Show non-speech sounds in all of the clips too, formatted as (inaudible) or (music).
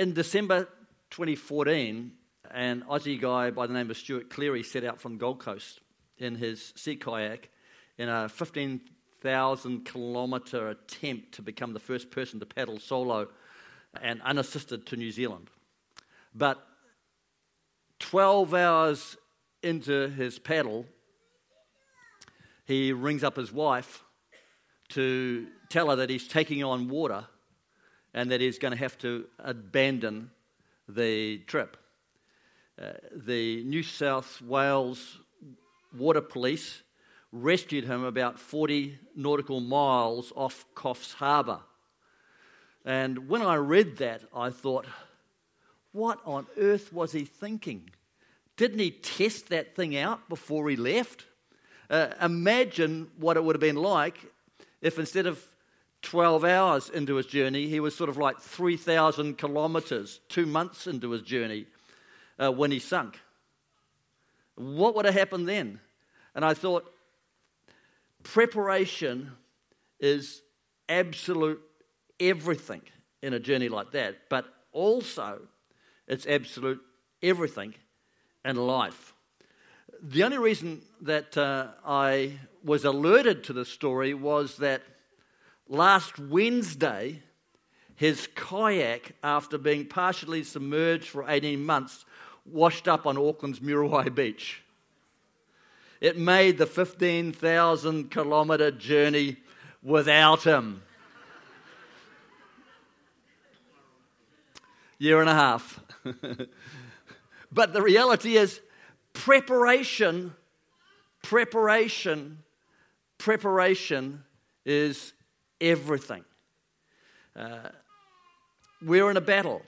in December 2014, an Aussie guy by the name of Stuart Cleary set out from Gold Coast in his sea kayak in a 15,000 kilometre attempt to become the first person to paddle solo and unassisted to New Zealand. But 12 hours into his paddle, he rings up his wife to tell her that he's taking on water and that he's going to have to abandon the trip. Uh, the New South Wales Water Police rescued him about 40 nautical miles off Coffs Harbour. And when I read that, I thought, what on earth was he thinking? Didn't he test that thing out before he left? Uh, imagine what it would have been like if instead of 12 hours into his journey, he was sort of like 3,000 kilometers, two months into his journey uh, when he sunk. What would have happened then? And I thought, preparation is absolute everything in a journey like that, but also it's absolute everything in life. The only reason that uh, I was alerted to this story was that last Wednesday, his kayak, after being partially submerged for 18 months, washed up on Auckland's Muriwai Beach. It made the 15,000 kilometre journey without him. Year and a half. (laughs) but the reality is, preparation, preparation, preparation is everything. Uh, we're in a battle.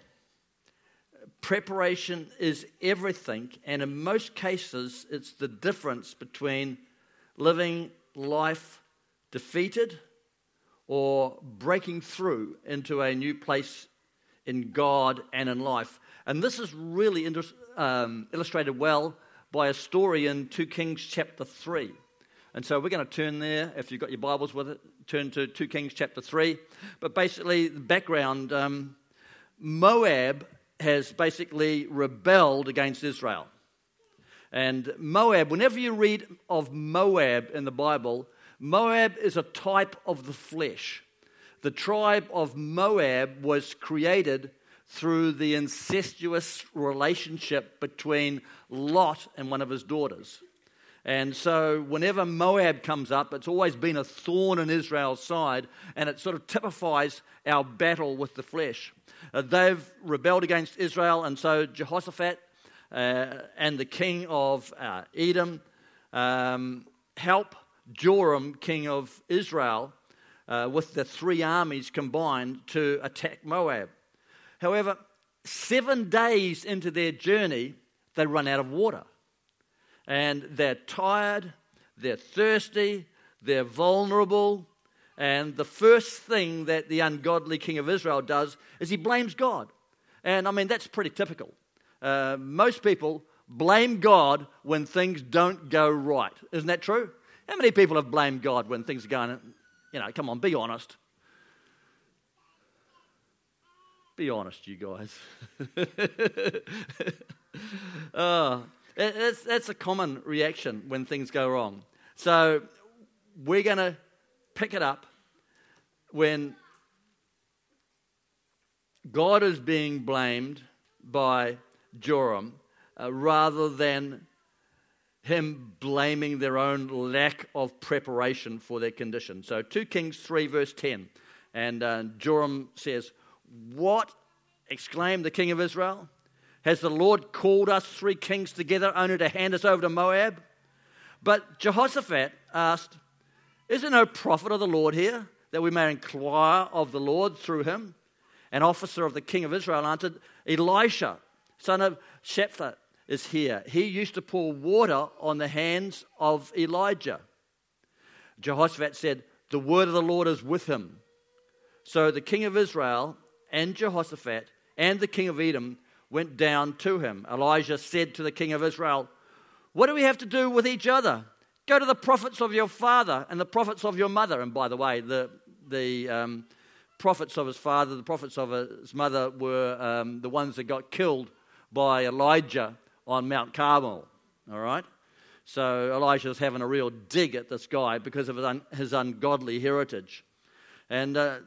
Preparation is everything, and in most cases, it's the difference between living life defeated or breaking through into a new place in God and in life. And this is really um, illustrated well by a story in 2 Kings chapter 3. And so we're going to turn there. If you've got your Bibles with it, turn to 2 Kings chapter 3. But basically, the background um, Moab has basically rebelled against Israel. And Moab, whenever you read of Moab in the Bible, Moab is a type of the flesh. The tribe of Moab was created through the incestuous relationship between Lot and one of his daughters. And so, whenever Moab comes up, it's always been a thorn in Israel's side, and it sort of typifies our battle with the flesh. Uh, they've rebelled against Israel, and so Jehoshaphat uh, and the king of uh, Edom um, help Joram, king of Israel, uh, with the three armies combined to attack Moab. However, seven days into their journey, they run out of water and they're tired, they're thirsty, they're vulnerable. And the first thing that the ungodly king of Israel does is he blames God. And I mean, that's pretty typical. Uh, most people blame God when things don't go right. Isn't that true? How many people have blamed God when things are going, you know, come on, be honest. Be honest, you guys. oh, (laughs) it's, that's a common reaction when things go wrong. So we're going to pick it up when God is being blamed by Joram uh, rather than him blaming their own lack of preparation for their condition. So 2 Kings 3, verse 10. And uh, Joram says, What? exclaimed the king of Israel. Has the Lord called us three kings together only to hand us over to Moab? But Jehoshaphat asked, Is there no prophet of the Lord here that we may inquire of the Lord through him? An officer of the king of Israel answered, Elisha, son of Shaphat, is here. He used to pour water on the hands of Elijah. Jehoshaphat said, The word of the Lord is with him. So the king of Israel and Jehoshaphat and the king of Edom went down to him. Elijah said to the king of Israel, What do we have to do with each other? Go to the prophets of your father and the prophets of your mother. And by the way, the, the um, prophets of his father, the prophets of his mother, were um, the ones that got killed by Elijah on Mount Carmel. All right? So Elijah's having a real dig at this guy because of his, un- his ungodly heritage. And uh,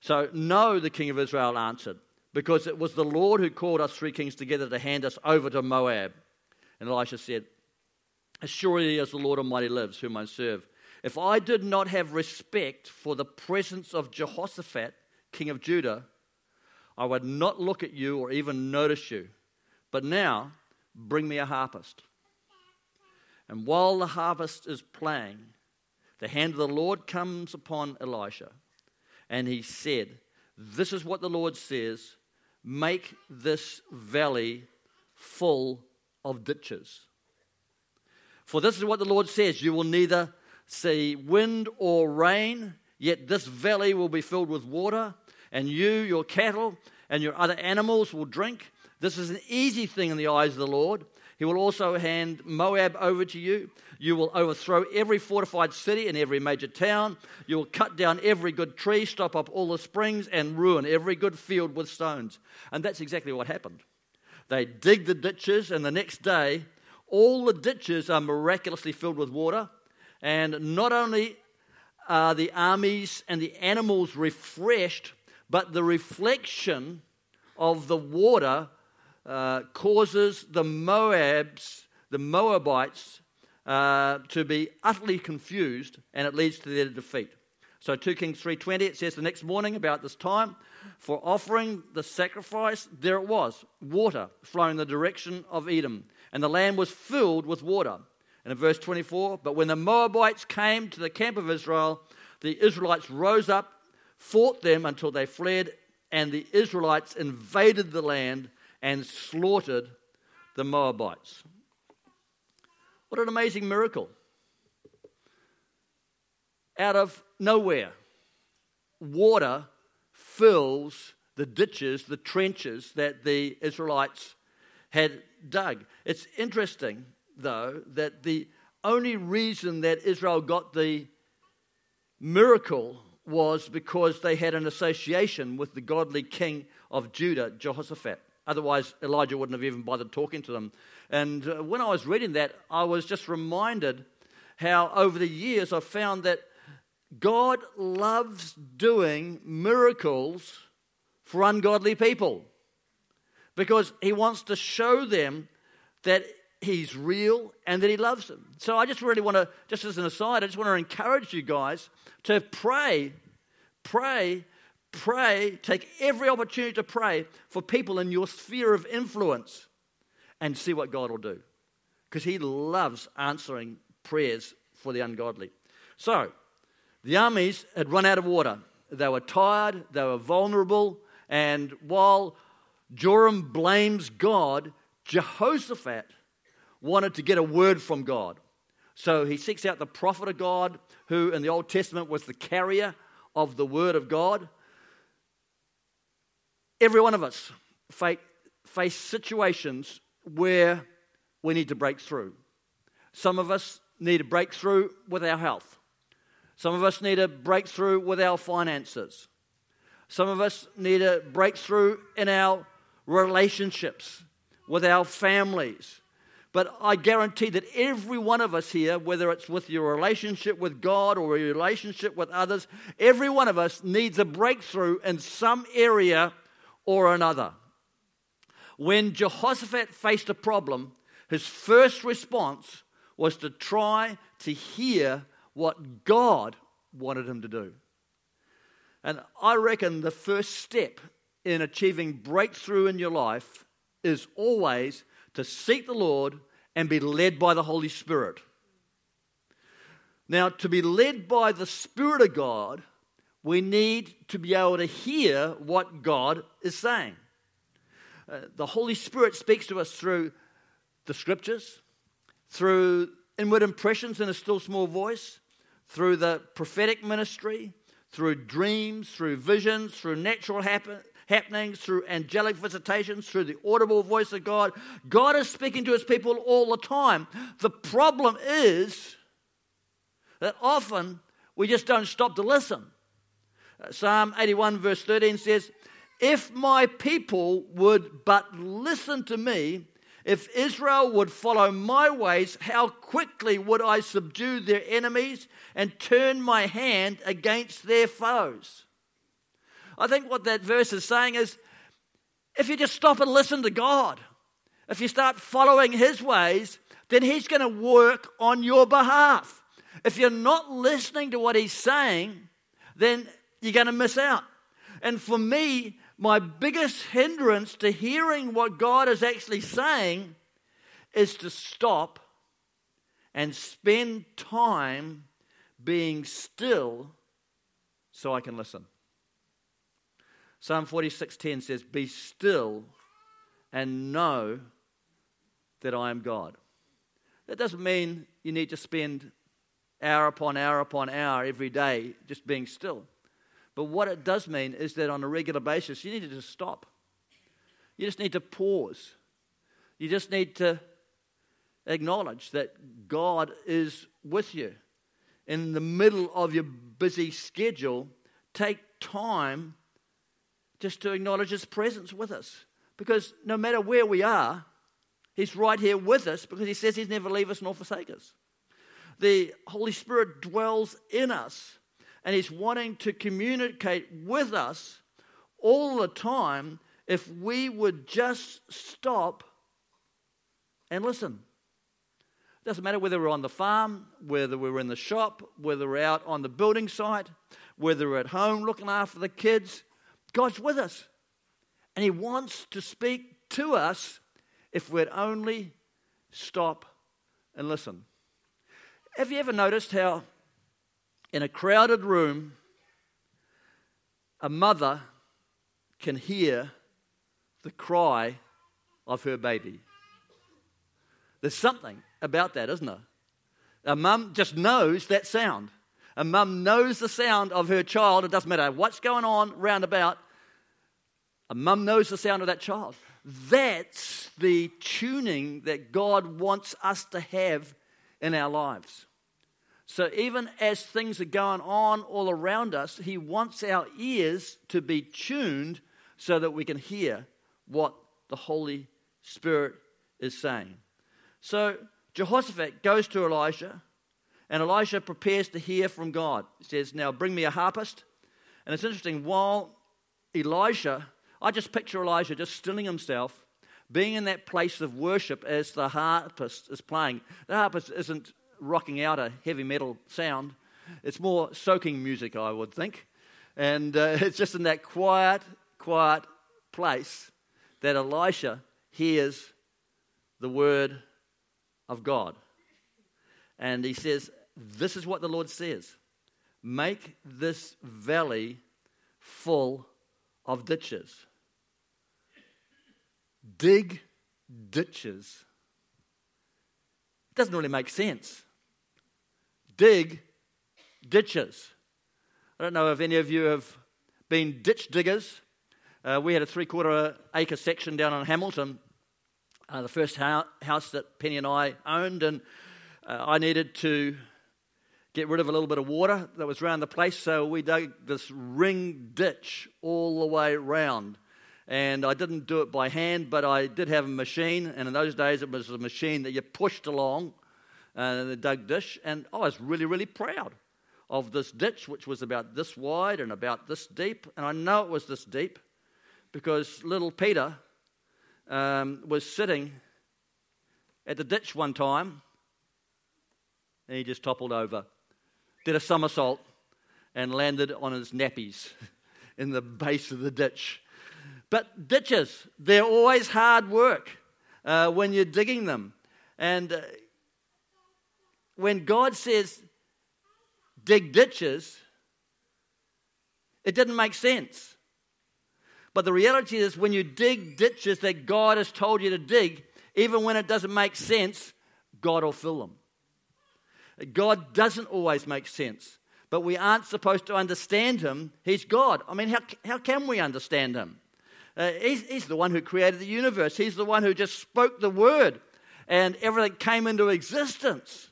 so, no, the king of Israel answered, because it was the Lord who called us three kings together to hand us over to Moab. And Elisha said, As surely as the Lord Almighty lives, whom I serve, if I did not have respect for the presence of Jehoshaphat, king of Judah, I would not look at you or even notice you. But now, bring me a harpist. And while the harvest is playing, the hand of the Lord comes upon Elisha. And he said, This is what the Lord says make this valley full of ditches. For this is what the Lord says You will neither see wind or rain, yet this valley will be filled with water, and you, your cattle, and your other animals will drink. This is an easy thing in the eyes of the Lord. He will also hand Moab over to you. You will overthrow every fortified city and every major town. You will cut down every good tree, stop up all the springs, and ruin every good field with stones. And that's exactly what happened. They dig the ditches, and the next day, all the ditches are miraculously filled with water. And not only are the armies and the animals refreshed, but the reflection of the water uh, causes the Moabs, the Moabites, uh, to be utterly confused, and it leads to their defeat. So 2 Kings 3:20 it says the next morning about this time for offering the sacrifice there it was water flowing in the direction of Edom and the land was filled with water. And in verse 24 but when the Moabites came to the camp of Israel the Israelites rose up fought them until they fled and the Israelites invaded the land and slaughtered the Moabites. What an amazing miracle. Out of nowhere, water fills the ditches, the trenches that the Israelites had dug. It's interesting, though, that the only reason that Israel got the miracle was because they had an association with the godly king of Judah, Jehoshaphat. Otherwise, Elijah wouldn't have even bothered talking to them. And uh, when I was reading that, I was just reminded how over the years I've found that God loves doing miracles for ungodly people because he wants to show them that he's real and that he loves them. So I just really want to, just as an aside, I just want to encourage you guys to pray, pray Pray, take every opportunity to pray for people in your sphere of influence and see what God will do. Because He loves answering prayers for the ungodly. So, the armies had run out of water. They were tired, they were vulnerable, and while Joram blames God, Jehoshaphat wanted to get a word from God. So he seeks out the prophet of God, who in the Old Testament was the carrier of the word of God. Every one of us face situations where we need to break through. Some of us need a breakthrough with our health. Some of us need a breakthrough with our finances. Some of us need a breakthrough in our relationships with our families. But I guarantee that every one of us here, whether it's with your relationship with God or your relationship with others, every one of us needs a breakthrough in some area or another. When Jehoshaphat faced a problem, his first response was to try to hear what God wanted him to do. And I reckon the first step in achieving breakthrough in your life is always to seek the Lord and be led by the Holy Spirit. Now, to be led by the Spirit of God we need to be able to hear what God is saying. Uh, the Holy Spirit speaks to us through the scriptures, through inward impressions in a still small voice, through the prophetic ministry, through dreams, through visions, through natural happen- happenings, through angelic visitations, through the audible voice of God. God is speaking to his people all the time. The problem is that often we just don't stop to listen. Psalm 81, verse 13 says, If my people would but listen to me, if Israel would follow my ways, how quickly would I subdue their enemies and turn my hand against their foes? I think what that verse is saying is if you just stop and listen to God, if you start following His ways, then He's going to work on your behalf. If you're not listening to what He's saying, then you're going to miss out. And for me, my biggest hindrance to hearing what God is actually saying is to stop and spend time being still so I can listen. Psalm 46:10 says, "Be still and know that I am God." That doesn't mean you need to spend hour upon hour upon hour every day just being still. But what it does mean is that on a regular basis, you need to just stop. You just need to pause. You just need to acknowledge that God is with you. In the middle of your busy schedule, take time just to acknowledge His presence with us. Because no matter where we are, He's right here with us because He says He's never leave us nor forsake us. The Holy Spirit dwells in us and He's wanting to communicate with us all the time if we would just stop and listen. It doesn't matter whether we're on the farm, whether we're in the shop, whether we're out on the building site, whether we're at home looking after the kids. God's with us. And He wants to speak to us if we'd only stop and listen. Have you ever noticed how in a crowded room, a mother can hear the cry of her baby. There's something about that, isn't there? A mum just knows that sound. A mum knows the sound of her child. It doesn't matter what's going on round about. A mum knows the sound of that child. That's the tuning that God wants us to have in our lives. So even as things are going on all around us, He wants our ears to be tuned so that we can hear what the Holy Spirit is saying. So Jehoshaphat goes to Elijah, and Elijah prepares to hear from God. He says, Now bring me a harpist. And it's interesting, while Elijah, I just picture Elijah just stilling himself, being in that place of worship as the harpist is playing. The harpist isn't rocking out a heavy metal sound. It's more soaking music, I would think. And uh, (laughs) it's just in that quiet, quiet place that Elisha hears the word of God. And he says, This is what the Lord says make this valley full of ditches. Dig ditches. It doesn't really make sense dig ditches. I don't know if any of you have been ditch diggers. Uh, we had a three quarter acre section down in Hamilton, uh, the first house that Penny and I owned, and uh, I needed to get rid of a little bit of water that was around the place, so we dug this ring ditch all the way round. And I didn't do it by hand, but I did have a machine, and in those days it was a machine that you pushed along uh, the dug ditch, and I was really, really proud of this ditch, which was about this wide and about this deep. And I know it was this deep because little Peter um, was sitting at the ditch one time and he just toppled over, did a somersault, and landed on his nappies (laughs) in the base of the ditch. But ditches, they're always hard work uh, when you're digging them. And uh, when God says dig ditches, it didn't make sense. But the reality is, when you dig ditches that God has told you to dig, even when it doesn't make sense, God will fill them. God doesn't always make sense, but we aren't supposed to understand Him. He's God. I mean, how, how can we understand Him? Uh, he's, he's the one who created the universe, He's the one who just spoke the word, and everything came into existence.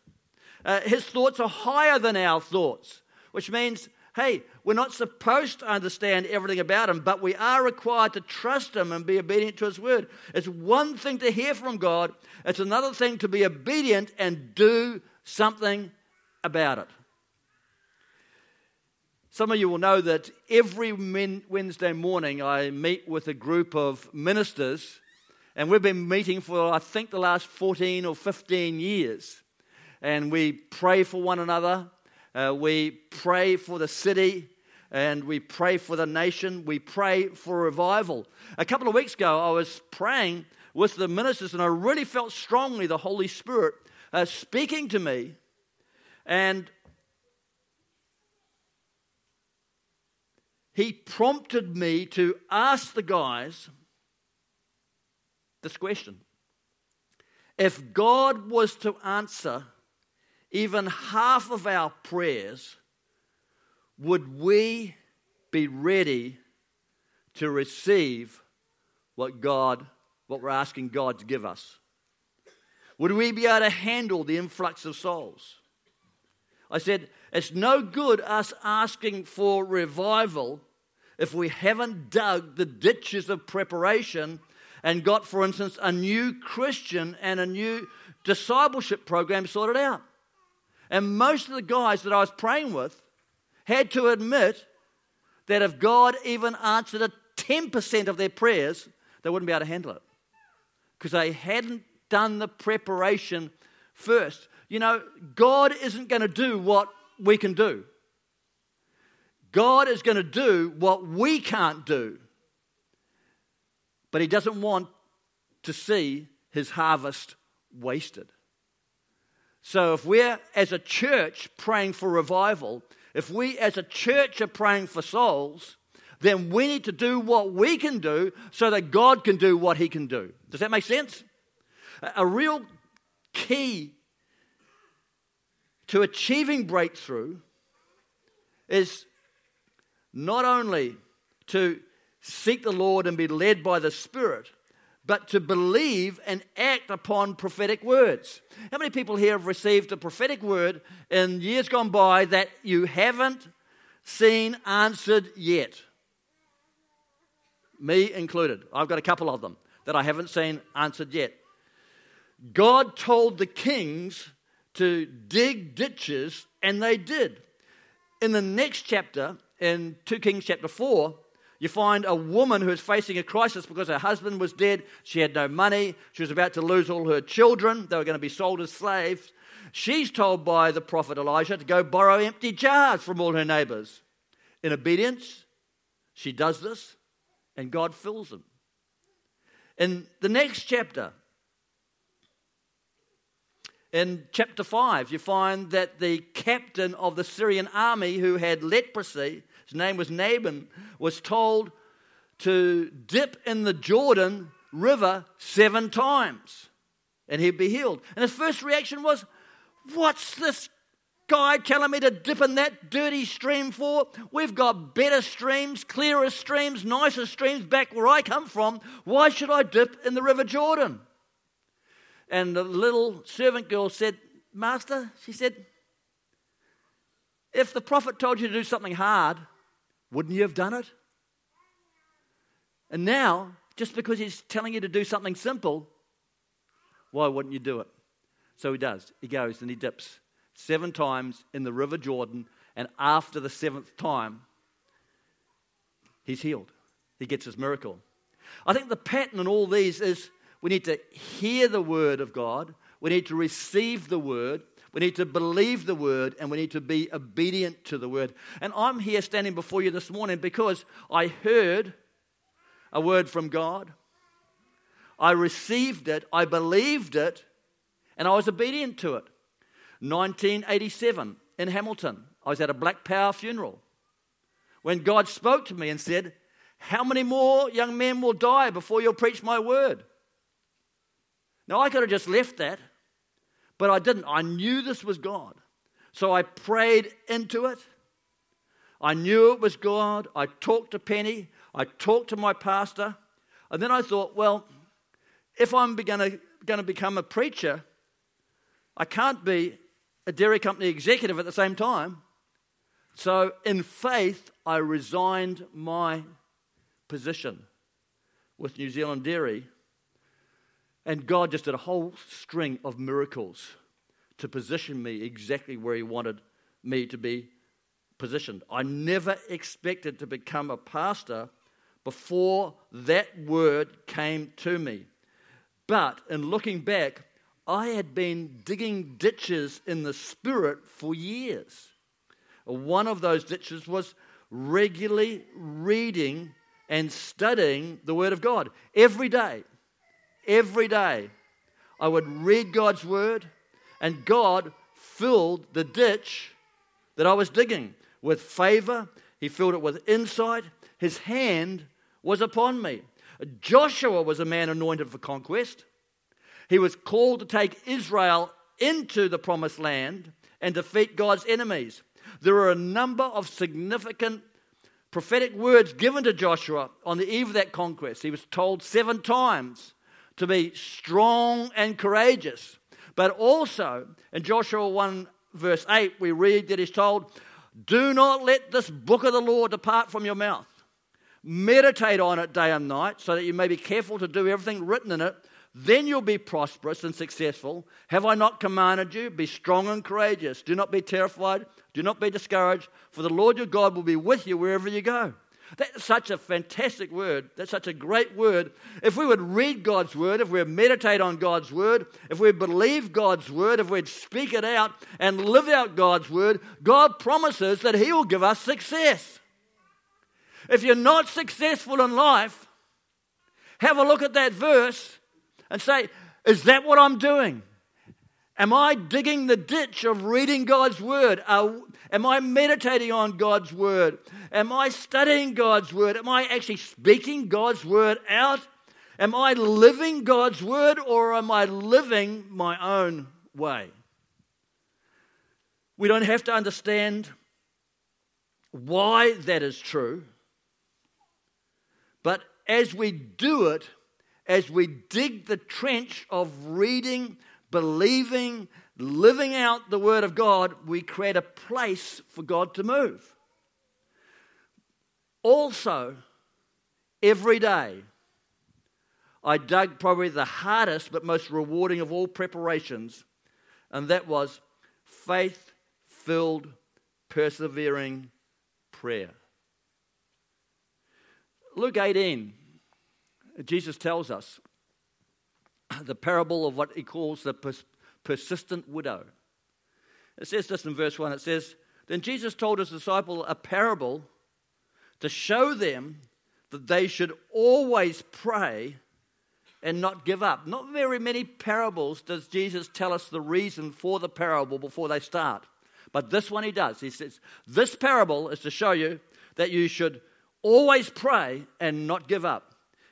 Uh, his thoughts are higher than our thoughts, which means hey, we're not supposed to understand everything about him, but we are required to trust him and be obedient to his word. It's one thing to hear from God, it's another thing to be obedient and do something about it. Some of you will know that every Wednesday morning I meet with a group of ministers, and we've been meeting for, I think, the last 14 or 15 years. And we pray for one another, uh, we pray for the city, and we pray for the nation, we pray for revival. A couple of weeks ago, I was praying with the ministers, and I really felt strongly the Holy Spirit uh, speaking to me. And he prompted me to ask the guys this question If God was to answer even half of our prayers, would we be ready to receive what God, what we're asking God to give us? Would we be able to handle the influx of souls? I said, it's no good us asking for revival if we haven't dug the ditches of preparation and got, for instance, a new Christian and a new discipleship program sorted out. And most of the guys that I was praying with had to admit that if God even answered a 10% of their prayers, they wouldn't be able to handle it because they hadn't done the preparation first. You know, God isn't going to do what we can do. God is going to do what we can't do. But He doesn't want to see His harvest wasted. So if we're, as a church, praying for revival, if we, as a church, are praying for souls, then we need to do what we can do so that God can do what He can do. Does that make sense? A real key to achieving breakthrough is not only to seek the Lord and be led by the Spirit, but to believe and act upon prophetic words. How many people here have received a prophetic word in years gone by that you haven't seen answered yet? Me included. I've got a couple of them that I haven't seen answered yet. God told the kings to dig ditches, and they did. In the next chapter, in 2 Kings chapter 4, you find a woman who is facing a crisis because her husband was dead. She had no money. She was about to lose all her children. They were going to be sold as slaves. She's told by the prophet Elijah to go borrow empty jars from all her neighbors. In obedience, she does this, and God fills them. In the next chapter, in chapter 5, you find that the captain of the Syrian army who had leprosy, his name was Naaman, was told to dip in the Jordan River seven times and he'd be healed. And his first reaction was, What's this guy telling me to dip in that dirty stream for? We've got better streams, clearer streams, nicer streams back where I come from. Why should I dip in the River Jordan? And the little servant girl said, Master, she said, if the prophet told you to do something hard, wouldn't you have done it? And now, just because he's telling you to do something simple, why wouldn't you do it? So he does. He goes and he dips seven times in the River Jordan, and after the seventh time, he's healed. He gets his miracle. I think the pattern in all these is we need to hear the word of God, we need to receive the word, we need to believe the word, and we need to be obedient to the word. And I'm here standing before you this morning because I heard a word from God, I received it, I believed it, and I was obedient to it. 1987 in Hamilton, I was at a Black Power funeral when God spoke to me and said, How many more young men will die before you'll preach my word? Now, I could have just left that, but I didn't. I knew this was God. So I prayed into it. I knew it was God. I talked to Penny. I talked to my pastor. And then I thought, well, if I'm going to become a preacher, I can't be a dairy company executive at the same time. So, in faith, I resigned my position with New Zealand Dairy, and God just did a whole string of miracles to position me exactly where He wanted me to be positioned. I never expected to become a pastor before that word came to me. But in looking back, I had been digging ditches in the spirit for years. One of those ditches was regularly reading and studying the Word of God every day. Every day, I would read God's Word, and God filled the ditch that I was digging with favor. He filled it with insight. His hand was upon me. Joshua was a man anointed for conquest. He was called to take Israel into the promised land and defeat God's enemies. There are a number of significant prophetic words given to Joshua on the eve of that conquest. He was told seven times to be strong and courageous. But also in Joshua 1, verse 8, we read that he's told, Do not let this book of the law depart from your mouth. Meditate on it day and night so that you may be careful to do everything written in it then you'll be prosperous and successful. Have I not commanded you? Be strong and courageous. Do not be terrified. Do not be discouraged, for the Lord your God will be with you wherever you go. That's such a fantastic word. That's such a great word. If we would read God's word, if we would meditate on God's word, if we believe God's word, if we'd speak it out and live out God's word, God promises that He will give us success. If you're not successful in life, have a look at that verse and say, Is that what I'm doing? Am I digging the ditch of reading God's word? Am I meditating on God's word? Am I studying God's word? Am I actually speaking God's word out? Am I living God's word or am I living my own way? We don't have to understand why that is true, but as we do it, as we dig the trench of reading, believing, living out the Word of God, we create a place for God to move. Also, every day, I dug probably the hardest but most rewarding of all preparations, and that was faith filled, persevering prayer. Luke 18 Jesus tells us the parable of what he calls the persistent widow. It says this in verse 1 it says, Then Jesus told his disciple a parable to show them that they should always pray and not give up. Not very many parables does Jesus tell us the reason for the parable before they start. But this one he does. He says, This parable is to show you that you should always pray and not give up.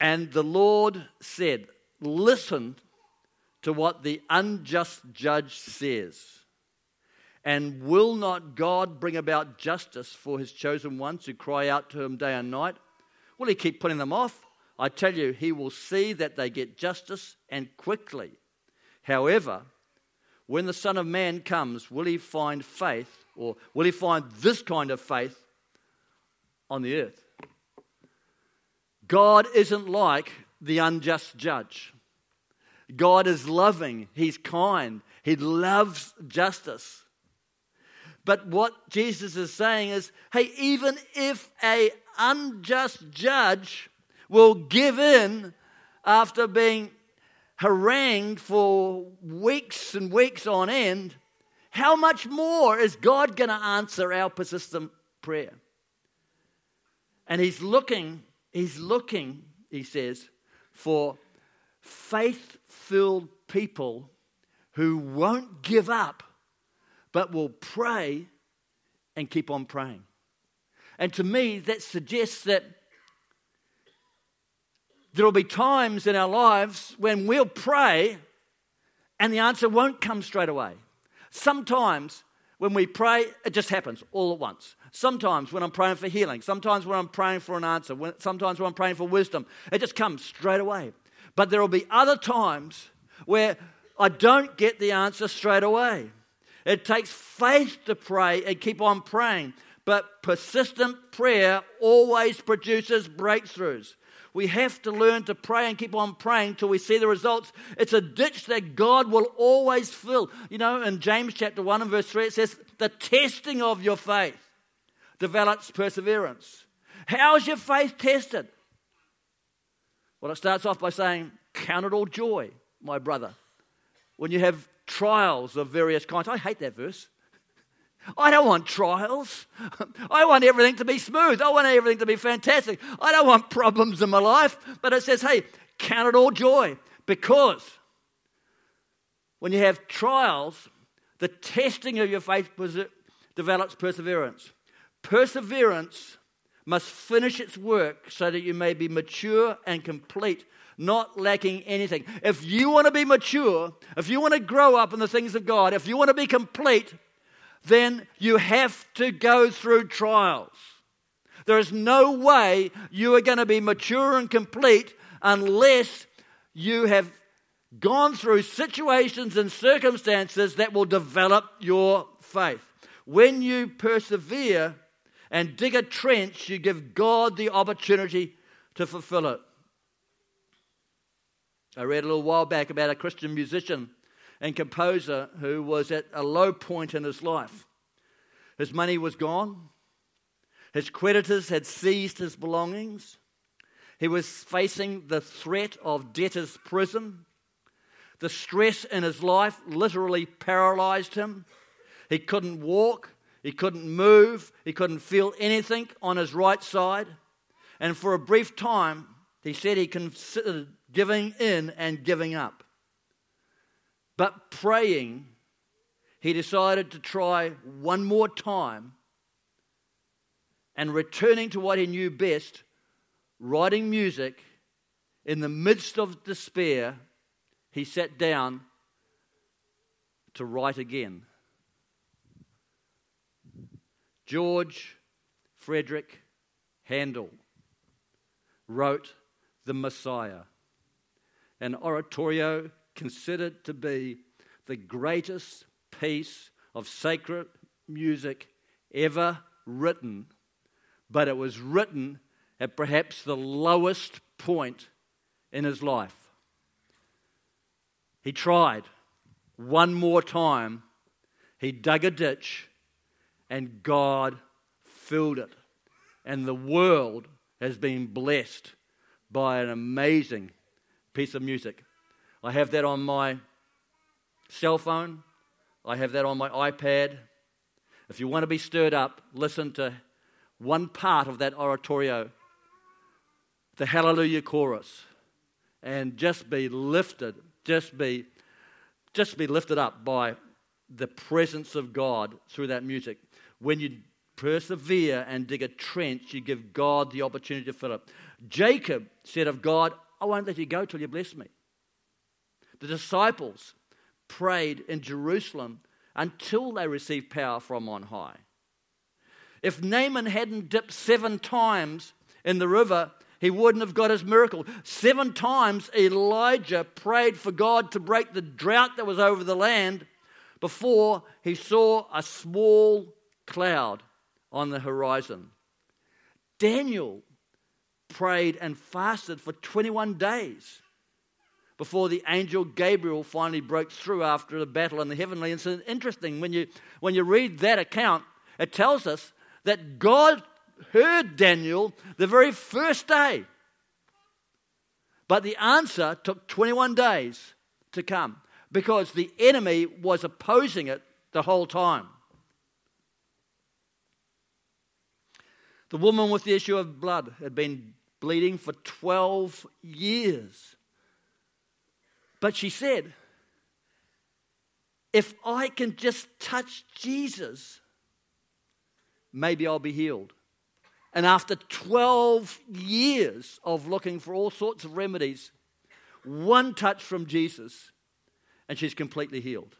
And the Lord said, Listen to what the unjust judge says. And will not God bring about justice for his chosen ones who cry out to him day and night? Will he keep putting them off? I tell you, he will see that they get justice and quickly. However, when the Son of Man comes, will he find faith, or will he find this kind of faith on the earth? God isn't like the unjust judge. God is loving, He's kind, He loves justice. But what Jesus is saying is hey, even if a unjust judge will give in after being harangued for weeks and weeks on end, how much more is God going to answer our persistent prayer? And He's looking He's looking, he says, for faith filled people who won't give up, but will pray and keep on praying. And to me, that suggests that there will be times in our lives when we'll pray and the answer won't come straight away. Sometimes when we pray, it just happens all at once. Sometimes when I'm praying for healing, sometimes when I'm praying for an answer, when, sometimes when I'm praying for wisdom, it just comes straight away. But there will be other times where I don't get the answer straight away. It takes faith to pray and keep on praying, but persistent prayer always produces breakthroughs. We have to learn to pray and keep on praying till we see the results. It's a ditch that God will always fill. You know, in James chapter 1 and verse 3, it says, The testing of your faith develops perseverance. How is your faith tested? Well, it starts off by saying, Count it all joy, my brother, when you have trials of various kinds. I hate that verse. I don't want trials. I want everything to be smooth. I want everything to be fantastic. I don't want problems in my life. But it says, hey, count it all joy because when you have trials, the testing of your faith develops perseverance. Perseverance must finish its work so that you may be mature and complete, not lacking anything. If you want to be mature, if you want to grow up in the things of God, if you want to be complete, then you have to go through trials. There is no way you are going to be mature and complete unless you have gone through situations and circumstances that will develop your faith. When you persevere and dig a trench, you give God the opportunity to fulfill it. I read a little while back about a Christian musician and composer who was at a low point in his life. His money was gone, his creditors had seized his belongings, he was facing the threat of debtor's prison. The stress in his life literally paralyzed him. He couldn't walk, he couldn't move, he couldn't feel anything on his right side. And for a brief time, he said he considered giving in and giving up. But praying, he decided to try one more time and returning to what he knew best, writing music, in the midst of despair, he sat down to write again. George Frederick Handel wrote The Messiah, an oratorio considered to be the greatest piece of sacred music ever written, but it was written at perhaps the lowest point in his life. He tried one more time, he dug a ditch, and God filled it. And the world has been blessed by an amazing piece of music. I have that on my cell phone. I have that on my iPad. If you want to be stirred up, listen to one part of that oratorio, the Hallelujah chorus, and just be lifted, just be, just be lifted up by the presence of God through that music. When you persevere and dig a trench, you give God the opportunity to fill it. Jacob said of God, I won't let you go till you bless me. The disciples prayed in Jerusalem until they received power from on high. If Naaman hadn't dipped seven times in the river, he wouldn't have got his miracle. Seven times Elijah prayed for God to break the drought that was over the land before he saw a small cloud on the horizon. Daniel prayed and fasted for 21 days before the angel Gabriel finally broke through after the battle in the heavenly. And it's interesting when you, when you read that account, it tells us that God heard Daniel the very first day. But the answer took 21 days to come because the enemy was opposing it the whole time. The woman with the issue of blood had been bleeding for 12 years. But she said, If I can just touch Jesus, maybe I'll be healed. And after 12 years of looking for all sorts of remedies, one touch from Jesus, and she's completely healed.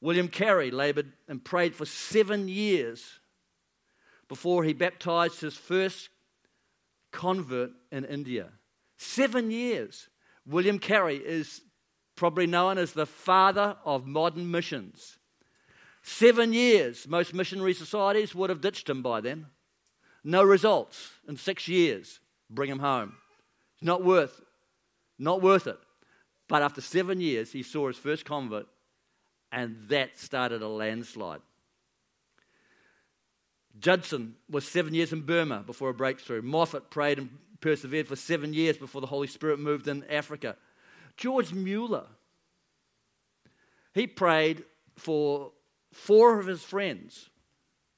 William Carey labored and prayed for seven years before he baptized his first convert in India. Seven years. William Carey is probably known as the father of modern missions. Seven years. Most missionary societies would have ditched him by then. No results in six years. Bring him home. It's not worth, not worth it. But after seven years, he saw his first convert, and that started a landslide. Judson was seven years in Burma before a breakthrough. Moffat prayed and persevered for seven years before the Holy Spirit moved in Africa. George Mueller, he prayed for four of his friends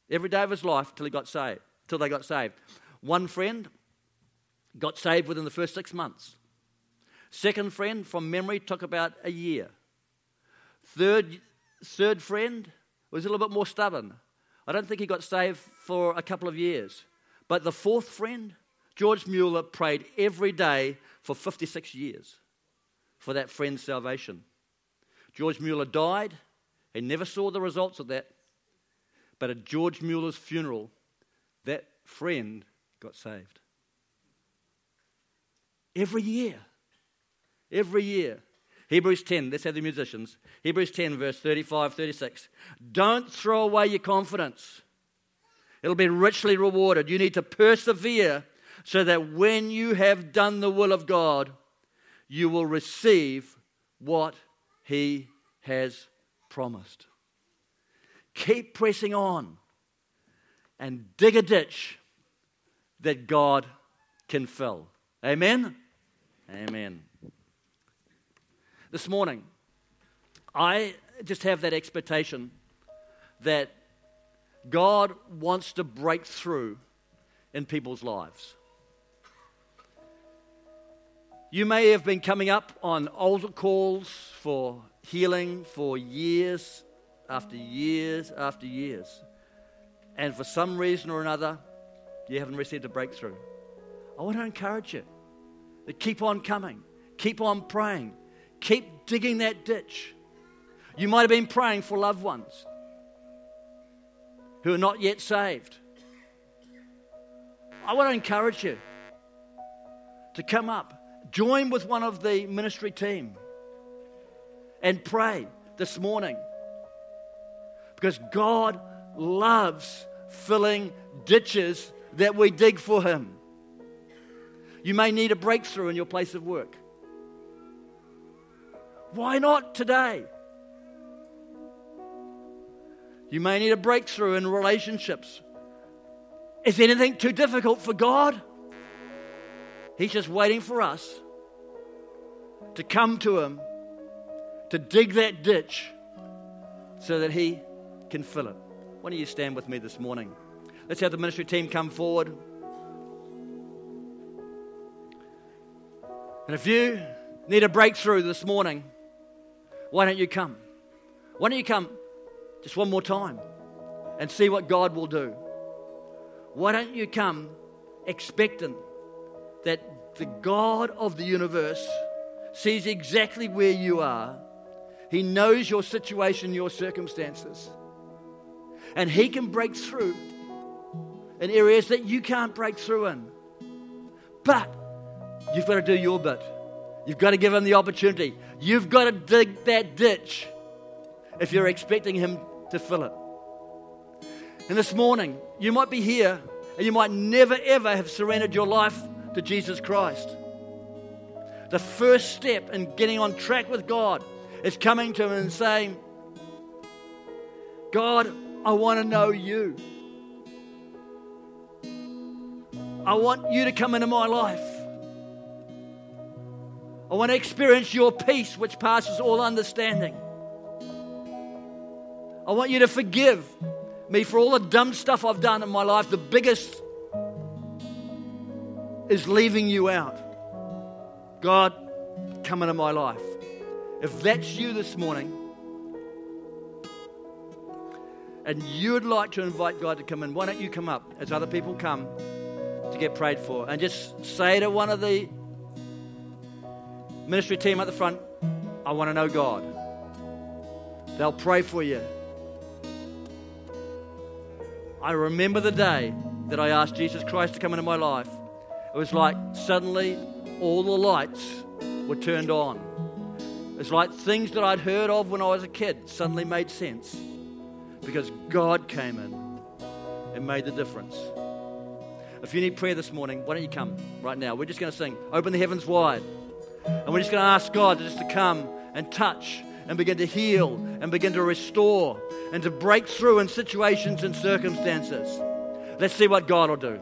every day of his life till he got saved, till they got saved. One friend got saved within the first six months. Second friend, from memory, took about a year. Third, third friend was a little bit more stubborn. I don't think he got saved for a couple of years. But the fourth friend, George Mueller, prayed every day for 56 years for that friend's salvation. George Mueller died. He never saw the results of that. But at George Mueller's funeral, that friend got saved. Every year. Every year. Hebrews 10, let's have the musicians. Hebrews 10, verse 35, 36. Don't throw away your confidence, it'll be richly rewarded. You need to persevere so that when you have done the will of God, you will receive what He has promised. Keep pressing on and dig a ditch that God can fill. Amen? Amen this morning, I just have that expectation that God wants to break through in people's lives. You may have been coming up on altar calls for healing for years after years after years. And for some reason or another, you haven't received a breakthrough. I want to encourage you to keep on coming, keep on praying, Keep digging that ditch. You might have been praying for loved ones who are not yet saved. I want to encourage you to come up, join with one of the ministry team, and pray this morning because God loves filling ditches that we dig for Him. You may need a breakthrough in your place of work. Why not today? You may need a breakthrough in relationships. Is anything too difficult for God? He's just waiting for us to come to Him, to dig that ditch so that He can fill it. Why don't you stand with me this morning? Let's have the ministry team come forward. And if you need a breakthrough this morning, why don't you come? Why don't you come just one more time and see what God will do? Why don't you come expectant that the God of the universe sees exactly where you are? He knows your situation, your circumstances. And He can break through in areas that you can't break through in. But you've got to do your bit. You've got to give him the opportunity. You've got to dig that ditch if you're expecting him to fill it. And this morning, you might be here and you might never ever have surrendered your life to Jesus Christ. The first step in getting on track with God is coming to Him and saying, God, I want to know you. I want you to come into my life. I want to experience your peace, which passes all understanding. I want you to forgive me for all the dumb stuff I've done in my life. The biggest is leaving you out. God, come into my life. If that's you this morning, and you'd like to invite God to come in, why don't you come up as other people come to get prayed for? And just say to one of the ministry team at the front, I want to know God. They'll pray for you. I remember the day that I asked Jesus Christ to come into my life. It was like suddenly all the lights were turned on. It's like things that I'd heard of when I was a kid suddenly made sense because God came in and made the difference. If you need prayer this morning, why don't you come right now? We're just going to sing, Open the Heavens Wide. And we're just going to ask God just to come and touch and begin to heal and begin to restore and to break through in situations and circumstances. Let's see what God will do.